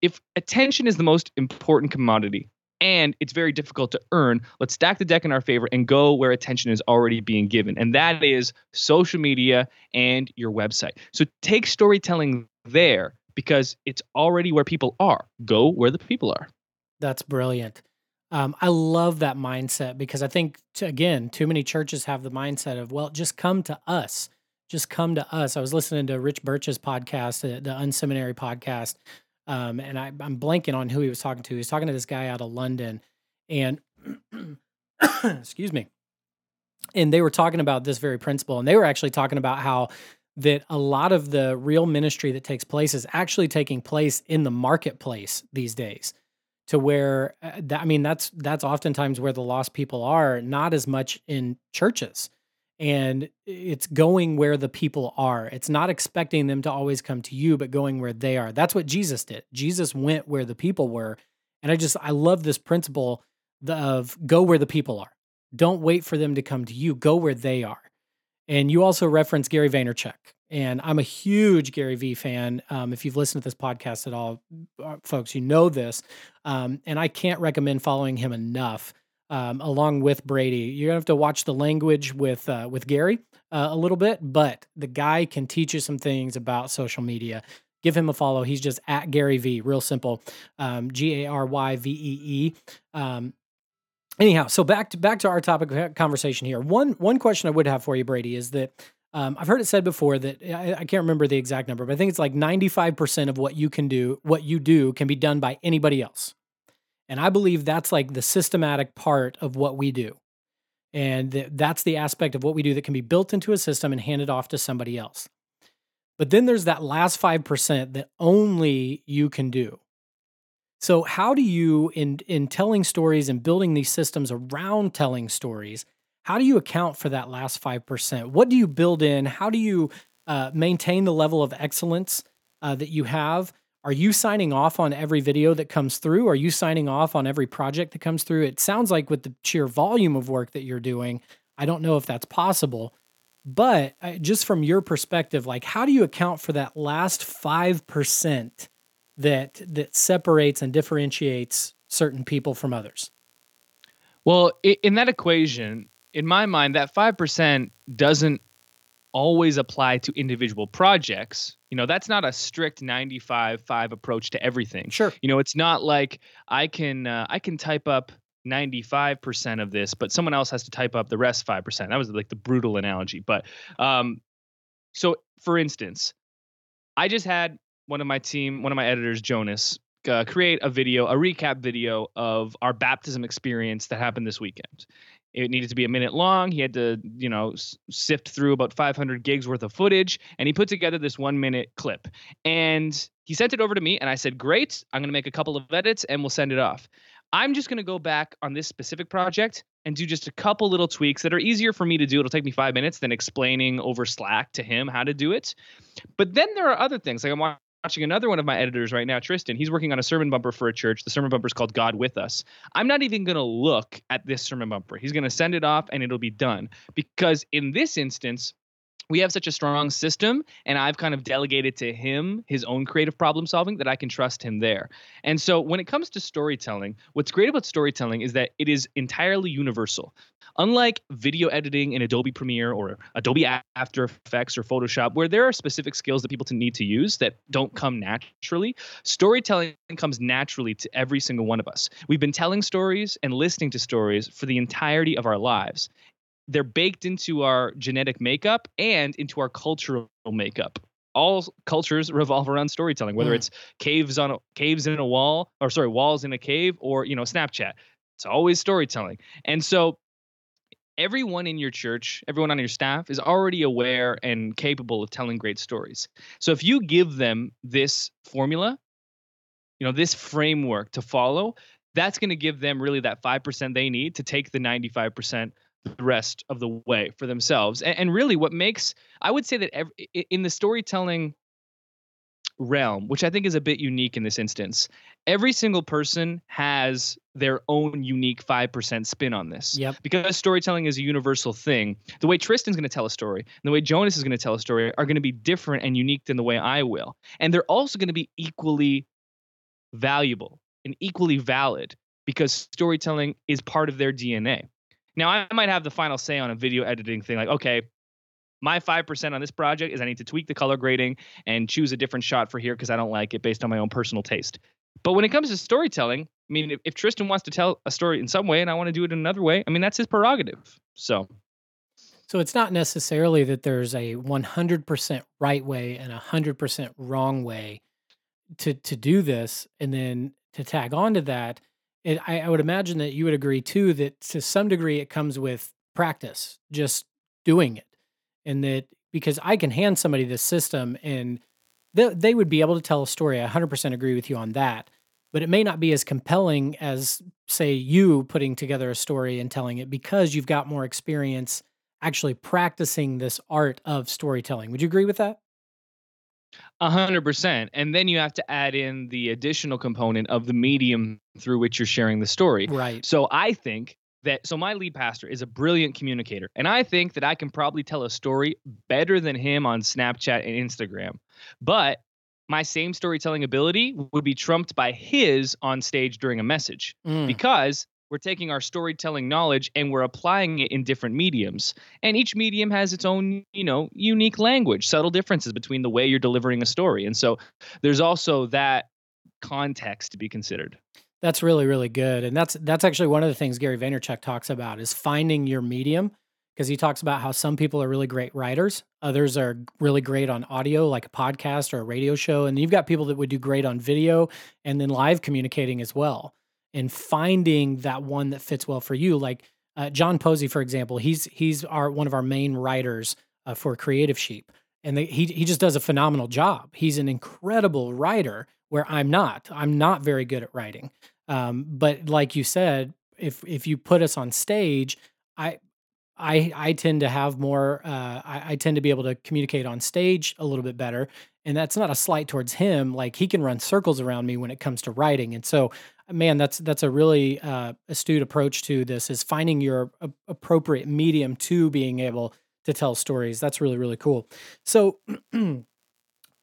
if attention is the most important commodity and it's very difficult to earn, let's stack the deck in our favor and go where attention is already being given. And that is social media and your website. So take storytelling there because it's already where people are. Go where the people are. That's brilliant. Um, I love that mindset because I think, t- again, too many churches have the mindset of, well, just come to us. Just come to us. I was listening to Rich Birch's podcast, the, the Unseminary podcast, um, and I, I'm blanking on who he was talking to. He was talking to this guy out of London, and excuse me. And they were talking about this very principle, and they were actually talking about how that a lot of the real ministry that takes place is actually taking place in the marketplace these days to where uh, that, I mean that's that's oftentimes where the lost people are, not as much in churches. And it's going where the people are. It's not expecting them to always come to you, but going where they are. That's what Jesus did. Jesus went where the people were. And I just I love this principle of go where the people are. Don't wait for them to come to you. Go where they are. And you also reference Gary Vaynerchuk. And I'm a huge Gary Vee fan. Um, if you've listened to this podcast at all, uh, folks, you know this. Um, and I can't recommend following him enough. Um, along with Brady, you're gonna have to watch the language with uh, with Gary uh, a little bit, but the guy can teach you some things about social media. Give him a follow. He's just at Gary V. Real simple. Um, G A R Y V E E. Um, anyhow, so back to back to our topic conversation here. One one question I would have for you, Brady, is that um, I've heard it said before that I, I can't remember the exact number, but I think it's like ninety five percent of what you can do, what you do, can be done by anybody else. And I believe that's like the systematic part of what we do. And th- that's the aspect of what we do that can be built into a system and handed off to somebody else. But then there's that last 5% that only you can do. So how do you in in telling stories and building these systems around telling stories, how do you account for that last 5%? What do you build in? How do you uh, maintain the level of excellence uh, that you have? Are you signing off on every video that comes through? Are you signing off on every project that comes through? It sounds like with the sheer volume of work that you're doing, I don't know if that's possible. But uh, just from your perspective, like how do you account for that last 5% that that separates and differentiates certain people from others? Well, in that equation, in my mind, that 5% doesn't always apply to individual projects. You know, that's not a strict 95 5 approach to everything. Sure. You know, it's not like I can uh, I can type up 95% of this, but someone else has to type up the rest 5%. That was like the brutal analogy, but um so for instance, I just had one of my team, one of my editors, Jonas, uh, create a video, a recap video of our baptism experience that happened this weekend. It needed to be a minute long. He had to, you know, sift through about 500 gigs worth of footage, and he put together this one minute clip. And he sent it over to me, and I said, "Great, I'm going to make a couple of edits, and we'll send it off." I'm just going to go back on this specific project and do just a couple little tweaks that are easier for me to do. It'll take me five minutes than explaining over Slack to him how to do it. But then there are other things. Like I'm watching another one of my editors right now, Tristan. He's working on a sermon bumper for a church. The sermon bumper is called God with Us. I'm not even going to look at this sermon bumper. He's going to send it off and it'll be done. Because in this instance, we have such a strong system and I've kind of delegated to him his own creative problem solving that I can trust him there. And so when it comes to storytelling, what's great about storytelling is that it is entirely universal. Unlike video editing in Adobe Premiere or Adobe After Effects or Photoshop, where there are specific skills that people need to use that don't come naturally, storytelling comes naturally to every single one of us. We've been telling stories and listening to stories for the entirety of our lives. They're baked into our genetic makeup and into our cultural makeup. All cultures revolve around storytelling, whether Mm. it's caves on a, caves in a wall, or sorry, walls in a cave, or you know, Snapchat. It's always storytelling. And so everyone in your church, everyone on your staff is already aware and capable of telling great stories. So if you give them this formula, you know, this framework to follow, that's going to give them really that 5% they need to take the 95% the rest of the way for themselves. And, and really what makes I would say that every, in the storytelling realm, which I think is a bit unique in this instance, every single person has their own unique 5% spin on this Yep. because storytelling is a universal thing. The way Tristan's going to tell a story and the way Jonas is going to tell a story are going to be different and unique than the way I will. And they're also going to be equally valuable and equally valid because storytelling is part of their DNA. Now, I might have the final say on a video editing thing like, okay, my 5% on this project is I need to tweak the color grading and choose a different shot for here because I don't like it based on my own personal taste. But when it comes to storytelling, I mean, if, if Tristan wants to tell a story in some way and I want to do it in another way, I mean, that's his prerogative. So, So it's not necessarily that there's a 100% right way and a 100% wrong way to to do this and then to tag on to that it, I, I would imagine that you would agree too that to some degree it comes with practice just doing it and that because i can hand somebody this system and they, they would be able to tell a story i 100% agree with you on that but it may not be as compelling as say you putting together a story and telling it because you've got more experience actually practicing this art of storytelling. Would you agree with that A hundred percent. And then you have to add in the additional component of the medium through which you're sharing the story. right So I think that so my lead pastor is a brilliant communicator. And I think that I can probably tell a story better than him on Snapchat and Instagram. But my same storytelling ability would be trumped by his on stage during a message Mm. because we're taking our storytelling knowledge and we're applying it in different mediums. And each medium has its own, you know, unique language, subtle differences between the way you're delivering a story. And so there's also that context to be considered. That's really really good, and that's that's actually one of the things Gary Vaynerchuk talks about is finding your medium because he talks about how some people are really great writers, others are really great on audio, like a podcast or a radio show, and you've got people that would do great on video and then live communicating as well. And finding that one that fits well for you, like uh, John Posey, for example, he's he's our one of our main writers uh, for Creative Sheep, and he he just does a phenomenal job. He's an incredible writer, where I'm not. I'm not very good at writing. Um, but like you said, if if you put us on stage, I I I tend to have more. Uh, I, I tend to be able to communicate on stage a little bit better, and that's not a slight towards him. Like he can run circles around me when it comes to writing, and so man, that's that's a really uh, astute approach to this. Is finding your a- appropriate medium to being able to tell stories. That's really really cool. So.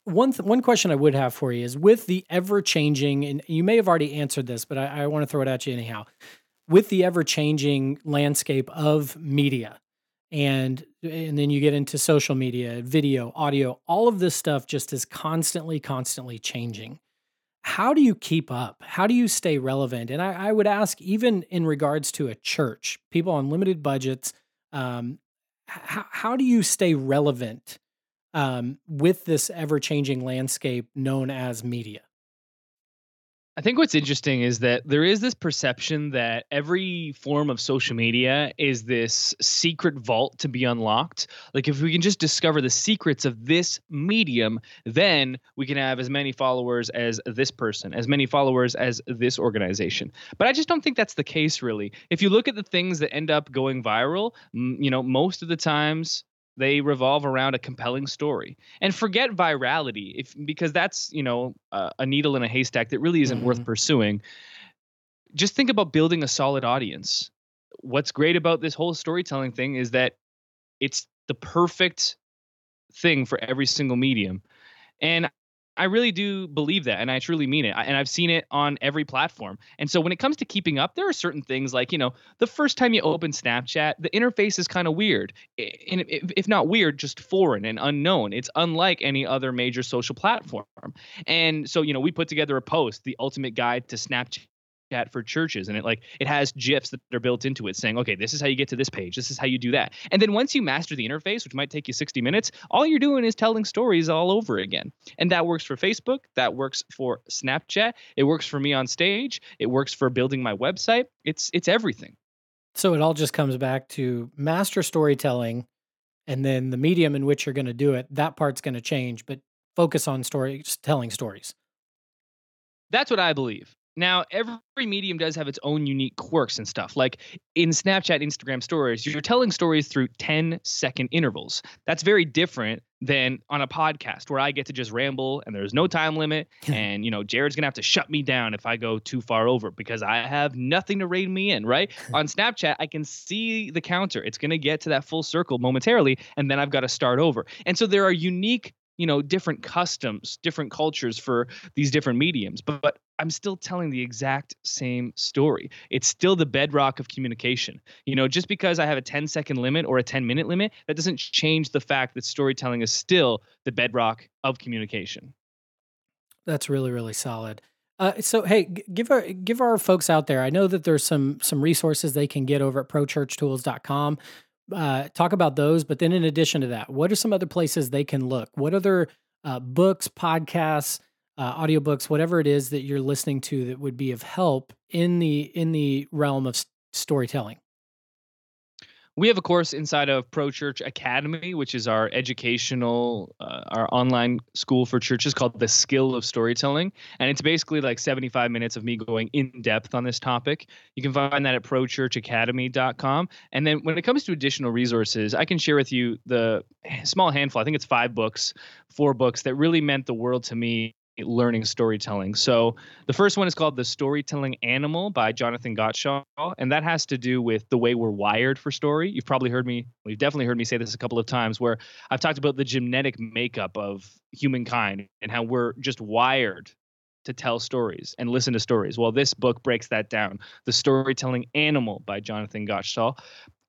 One th- one question I would have for you is with the ever changing, and you may have already answered this, but I, I want to throw it at you anyhow. With the ever changing landscape of media, and and then you get into social media, video, audio, all of this stuff just is constantly, constantly changing. How do you keep up? How do you stay relevant? And I, I would ask, even in regards to a church, people on limited budgets, um, how, how do you stay relevant um, with this ever changing landscape known as media? I think what's interesting is that there is this perception that every form of social media is this secret vault to be unlocked. Like, if we can just discover the secrets of this medium, then we can have as many followers as this person, as many followers as this organization. But I just don't think that's the case, really. If you look at the things that end up going viral, you know, most of the times they revolve around a compelling story. And forget virality if because that's you know uh, a needle in a haystack that really isn't worth pursuing. Just think about building a solid audience. What's great about this whole storytelling thing is that it's the perfect thing for every single medium. And I really do believe that, and I truly mean it. I- And I've seen it on every platform. And so when it comes to keeping up, there are certain things like, you know, the first time you open Snapchat, the interface is kind of weird. And if, if not weird, just foreign and unknown. It's unlike any other major social platform. And so, you know, we put together a post, the ultimate guide to Snapchat for churches and it like it has gifs that are built into it saying okay this is how you get to this page this is how you do that and then once you master the interface which might take you 60 minutes all you're doing is telling stories all over again and that works for facebook that works for snapchat it works for me on stage it works for building my website it's it's everything So it all just comes back to master storytelling and then the medium in which you're going to do it. That part's going to change, but focus on story telling stories. That's what I believe. Now, every medium does have its own unique quirks and stuff. Like in Snapchat, Instagram stories, you're telling stories through 10 second intervals. That's very different than on a podcast where I get to just ramble and there's no time limit. and, you know, Jared's going to have to shut me down if I go too far over because I have nothing to rein me in, right? on Snapchat, I can see the counter. It's going to get to that full circle momentarily and then I've got to start over. And so there are unique you know different customs different cultures for these different mediums but, but i'm still telling the exact same story it's still the bedrock of communication you know just because i have a 10 second limit or a 10 minute limit that doesn't change the fact that storytelling is still the bedrock of communication That's really really solid. Uh, so hey, give our give our folks out there. I know that there's some some resources they can get over at prochurchtools.com. Uh, talk about those, but then in addition to that, what are some other places they can look? What other uh, books, podcasts, uh, audiobooks, whatever it is that you're listening to that would be of help in the in the realm of s- storytelling? We have a course inside of pro church academy which is our educational uh, our online school for churches called the skill of storytelling. And it's basically like 75 minutes of me going in depth on this topic. You can find that at prochurchacademy.com and then when it comes to additional resources i can share with you the small handful. I think it's five books four books that really meant the world to me learning storytelling. So the first one is called The Storytelling Animal by Jonathan Gottschall, and that has to do with the way we're wired for story. You've probably heard me, well, you've definitely heard me say this a couple of times where I've talked about the genetic makeup of humankind and how we're just wired to tell stories and listen to stories. Well, this book breaks that down. The Storytelling Animal by Jonathan Gottschall.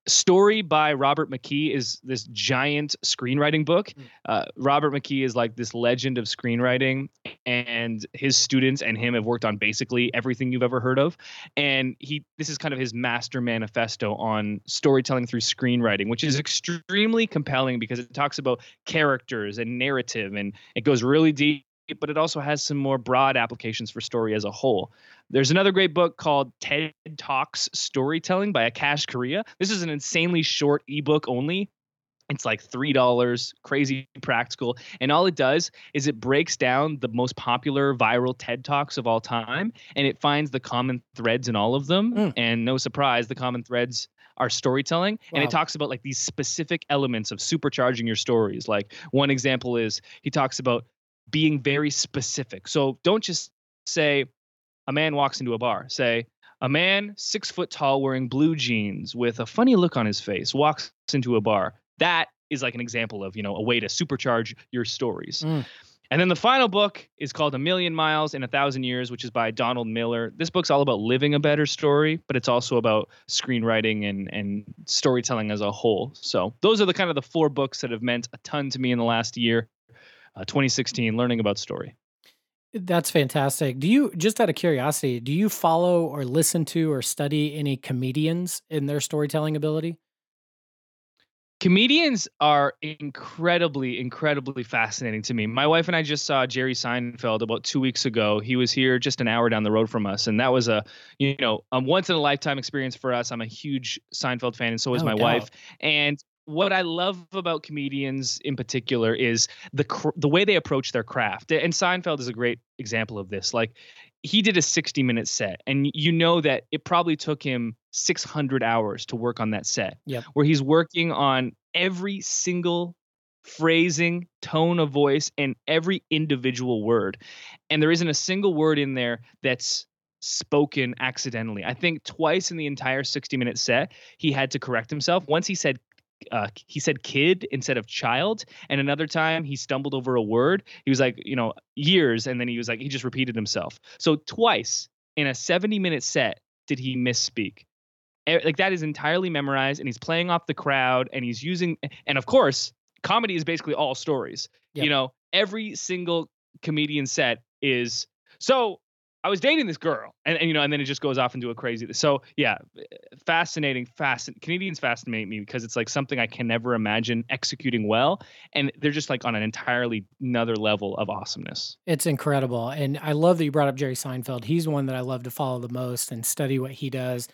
Story by Robert McKee is this giant screenwriting book. Uh, Robert McKee is like this legend of screenwriting, and his students and him have worked on basically everything you've ever heard of. And he, this is kind of his master manifesto on storytelling through screenwriting, which is extremely compelling because it talks about characters and narrative, and it goes really deep. But it also has some more broad applications for story as a whole. There's another great book called TED Talks Storytelling by Akash Karia. This is an insanely short ebook only. It's like $3, crazy practical. And all it does is it breaks down the most popular viral TED Talks of all time and it finds the common threads in all of them. Mm. And no surprise, the common threads are storytelling. And it talks about like these specific elements of supercharging your stories. Like one example is he talks about being very specific. So don't just say, a man walks into a bar. Say, a man six foot tall wearing blue jeans with a funny look on his face walks into a bar. That is like an example of, you know, a way to supercharge your stories. Mm. And then the final book is called A Million Miles in a Thousand Years, which is by Donald Miller. This book's all about living a better story, but it's also about screenwriting and and storytelling as a whole. So those are the kind of the four books that have meant a ton to me in the last year, uh, 2016, learning about story. That's fantastic. Do you just out of curiosity, do you follow or listen to or study any comedians in their storytelling ability? comedians are incredibly incredibly fascinating to me my wife and i just saw jerry seinfeld about two weeks ago he was here just an hour down the road from us and that was a you know a once in a lifetime experience for us i'm a huge seinfeld fan and so is my doubt. wife and what I love about comedians in particular is the cr- the way they approach their craft. And Seinfeld is a great example of this. Like he did a 60 minute set and you know that it probably took him 600 hours to work on that set Yep. where he's working on every single phrasing tone of voice and every individual word and there isn't a single word in there that's spoken accidentally i think twice in the entire 60 minute set he had to correct himself once he said uh, he said kid instead of child. And another time he stumbled over a word. He was like you know years. And then he was like he just repeated himself. So twice in a 70 minute set did he misspeak. Like that is entirely memorized. And he's playing off the crowd. And he's using and of course comedy is basically all stories. Yep. you know every single comedian set is so i was dating this girl and, and you know and then it just goes off into a crazy so yeah fascinating fascinating canadians fascinate me because it's like something i can never imagine executing well and they're just like on an entirely another level of awesomeness It's incredible. And I love that you brought up Jerry Seinfeld. He's one that I love to follow the most and study what he does.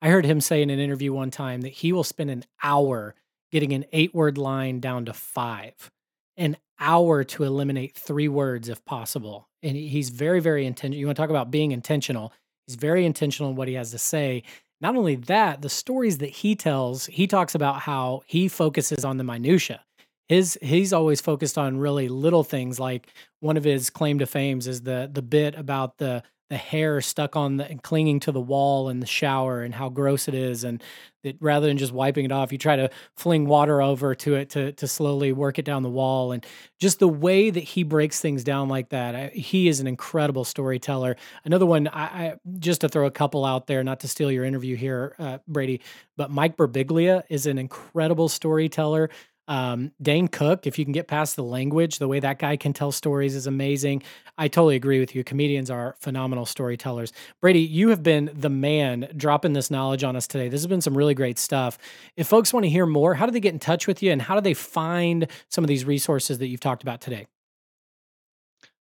I heard him say in an interview one time that he will spend an hour getting an eight word line down to five, an hour to eliminate three words if possible. And he's very, very intentional. You want to talk about being intentional? He's very intentional in what he has to say. Not only that, the stories that he tells, he talks about how he focuses on the minutia. His he's always focused on really little things like one of his claim to fames is the the bit about the the hair stuck on the and clinging to the wall in the shower and how gross it is. And that rather than just wiping it off you try to fling water over to it to to slowly work it down the wall. And just the way that he breaks things down like that I, he is an incredible storyteller. Another one I, I just to throw a couple out there not to steal your interview here uh, brady but mike Birbiglia is an incredible storyteller um, Dane Cook, if you can get past the language, the way that guy can tell stories is amazing. I totally agree with you. Comedians are phenomenal storytellers. Brady, you have been the man dropping this knowledge on us today. This has been some really great stuff. If folks want to hear more, how do they get in touch with you and how do they find some of these resources that you've talked about today?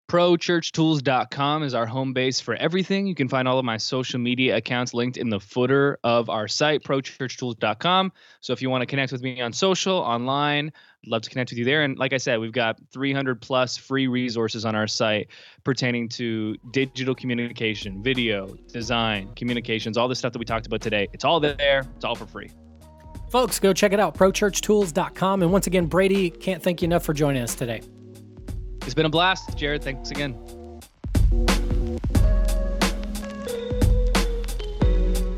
ProChurchTools.com is our home base for everything. You can find all of my social media accounts linked in the footer of our site, ProChurchTools.com. So if you want to connect with me on social, online, I'd love to connect with you there. And like I said, we've got 300 plus free resources on our site pertaining to digital communication, video, design, communications, all the stuff that we talked about today. It's all there, it's all for free. Folks, go check it out, ProChurchTools.com. And once again, Brady, can't thank you enough for joining us today. It's been a blast, Jared. Thanks again.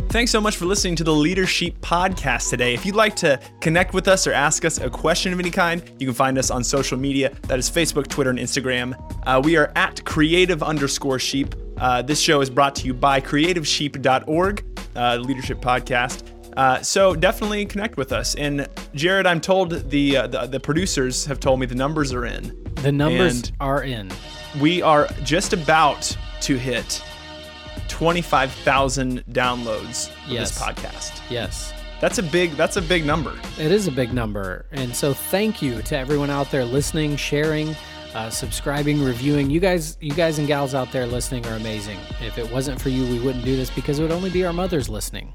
Thanks so much for listening to the Leadership Podcast today. If you'd like to connect with us or ask us a question of any kind, you can find us on social media. That is Facebook, Twitter, and Instagram. Uh, we are at creative underscore sheep. Uh, this show is brought to you by creativesheep.org, uh, Leadership Podcast. Uh, so definitely connect with us. And Jared, I'm told the, uh, the the producers have told me the numbers are in. The numbers are in. We are just about to hit 25,000 downloads of Yes. this podcast. Yes. That's a big that's a big number. It is a big number. And so thank you to everyone out there listening, sharing, uh, subscribing, reviewing. You guys, you guys and gals out there listening are amazing. If it wasn't for you, we wouldn't do this because it would only be our mothers listening.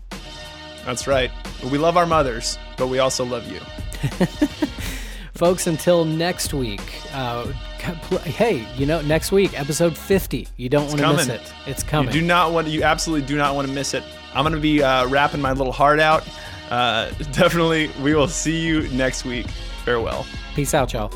That's right. We love our mothers, but we also love you. Folks, until next week. Uh, hey, you know, next week, episode 50. You don't want to miss it. It's coming. You do not want you absolutely do not want to miss it. I'm going to be uh, rapping my little heart out. Uh, definitely we will see you next week. Farewell. Peace out, y'all.